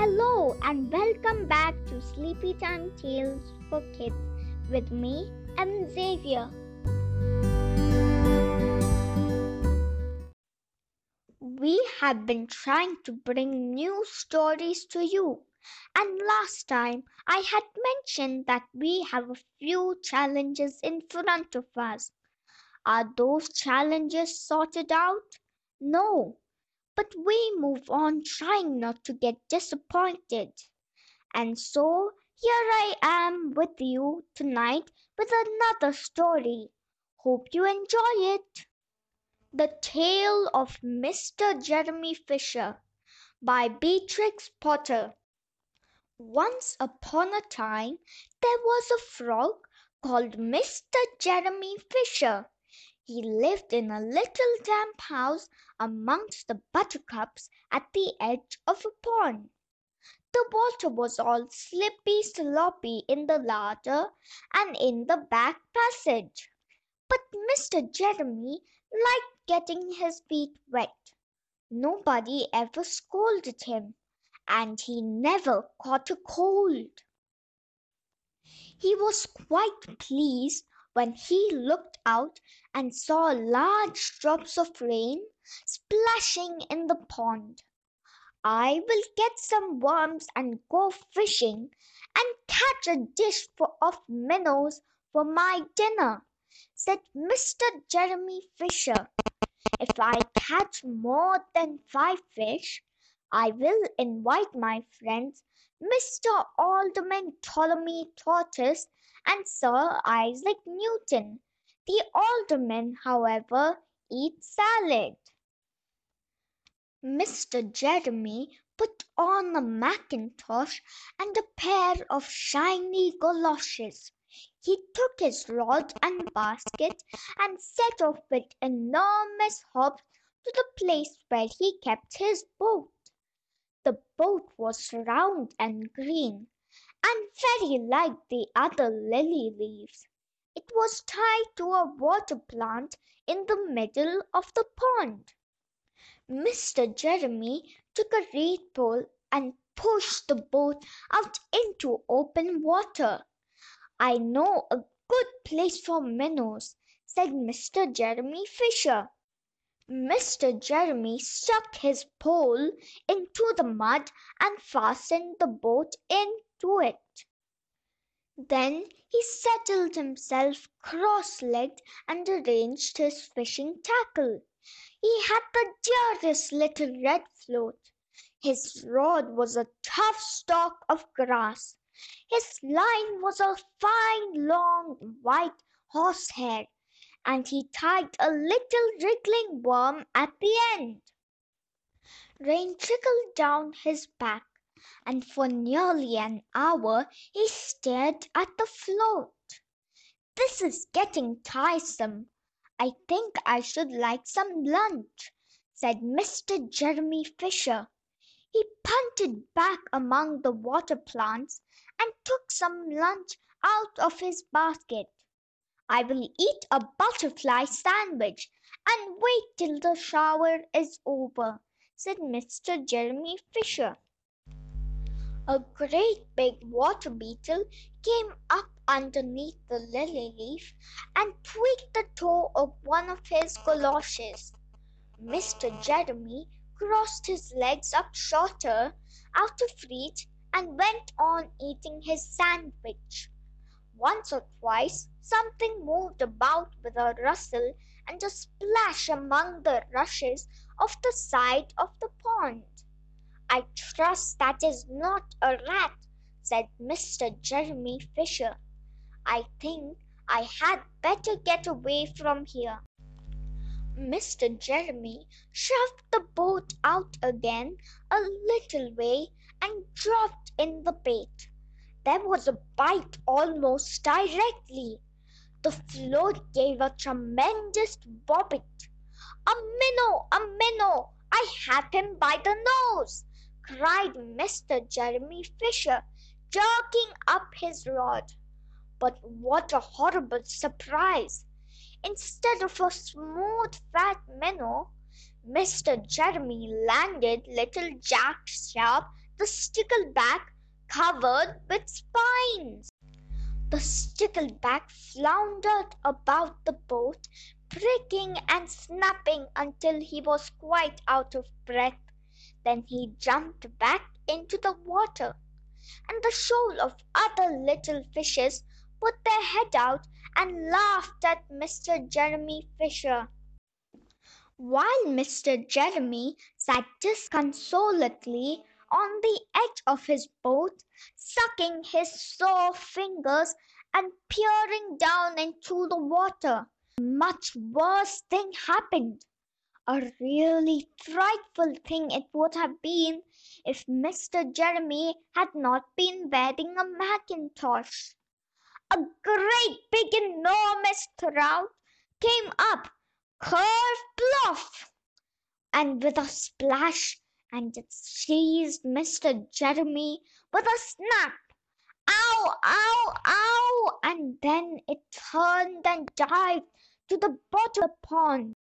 Hello and welcome back to Sleepy Time Tales for Kids with me, and Xavier. We have been trying to bring new stories to you, and last time I had mentioned that we have a few challenges in front of us. Are those challenges sorted out? No, but we move on trying not to get disappointed. And so here I am with you tonight with another story. Hope you enjoy it. The Tale of Mr. Jeremy Fisher by Beatrix Potter. Once upon a time there was a frog called Mr. Jeremy Fisher. He lived in a little damp house amongst the buttercups at the edge of a pond. The water was all slippy sloppy in the larder and in the back passage. But Mr. Jeremy liked getting his feet wet. Nobody ever scolded him, and he never caught a cold. He was quite pleased when he looked out and saw large drops of rain splashing in the pond. I will get some worms and go fishing and catch a dish of minnows for my dinner, said Mr. Jeremy Fisher. If I catch more than five fish, I will invite my friends Mr. Alderman Ptolemy Tortoise and Sir Isaac Newton. The aldermen, however, eat salad. Mr. Jeremy put on a mackintosh and a pair of shiny goloshes. He took his rod and basket and set off with enormous hops to the place where he kept his boat. The boat was round and green, and very like the other lily leaves. It was tied to a water plant in the middle of the pond. Mr. Jeremy took a reed pole and pushed the boat out into open water. I know a good place for minnows, said Mr. Jeremy Fisher. Mr. Jeremy stuck his pole into the mud and fastened the boat into it. Then he settled himself cross legged and arranged his fishing tackle. He had the dearest little red float. His rod was a tough stalk of grass. His line was a fine long white horsehair and he tied a little wriggling worm at the end. Rain trickled down his back, and for nearly an hour he stared at the float. This is getting tiresome. I think I should like some lunch, said Mr. Jeremy Fisher. He punted back among the water plants and took some lunch out of his basket. I will eat a butterfly sandwich and wait till the shower is over, said Mr. Jeremy Fisher. A great big water beetle came up underneath the lily leaf and tweaked the toe of one of his goloshes. Mr. Jeremy crossed his legs up shorter, out of reach, and went on eating his sandwich. Once or twice something moved about with a rustle and a splash among the rushes of the side of the pond. I trust that is not a rat, said Mr. Jeremy Fisher. I think I had better get away from here. Mr. Jeremy shoved the boat out again a little way and dropped in the bait. There was a bite almost directly. The float gave a tremendous bobbit. A minnow! A minnow! I have him by the nose! Cried Mr. Jeremy Fisher, jerking up his rod. But what a horrible surprise! Instead of a smooth fat minnow, Mr. Jeremy landed little Jack Sharp the stickleback covered with spines. The stickleback floundered about the boat, pricking and snapping until he was quite out of breath. Then he jumped back into the water, and the shoal of other little fishes put their heads out and laughed at Mr. Jeremy Fisher. While Mr. Jeremy sat disconsolately on the edge of his boat, sucking his sore fingers and peering down into the water, much worse thing happened. A really frightful thing it would have been if Mr. Jeremy had not been wearing a mackintosh. A great big enormous trout came up, curved bluff, and with a splash and it seized Mr. Jeremy with a snap. Ow, ow, ow! And then it turned and dived to the bottom of the pond.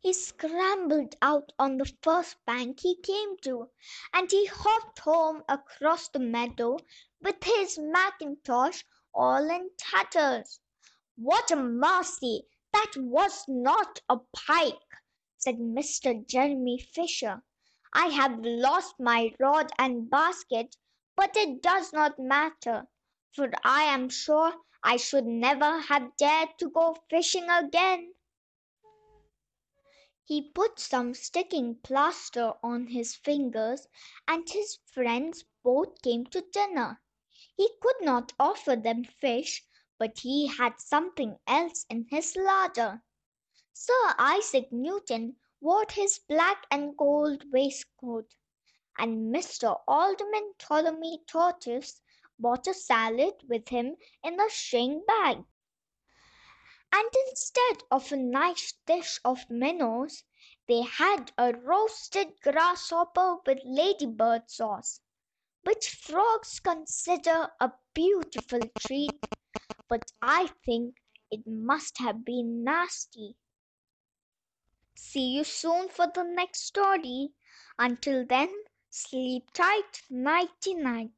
He scrambled out on the first bank he came to, and he hopped home across the meadow with his mackintosh all in tatters. What a mercy that was not a pike, said Mr. Jeremy Fisher. I have lost my rod and basket, but it does not matter, for I am sure I should never have dared to go fishing again. He put some sticking plaster on his fingers, and his friends both came to dinner. He could not offer them fish, but he had something else in his larder. Sir Isaac Newton wore his black and gold waistcoat, and Mr. Alderman Ptolemy Tortoise bought a salad with him in a string bag. And instead of a nice dish of minnows, they had a roasted grasshopper with ladybird sauce, which frogs consider a beautiful treat, but I think it must have been nasty. See you soon for the next story. Until then, sleep tight, nighty night.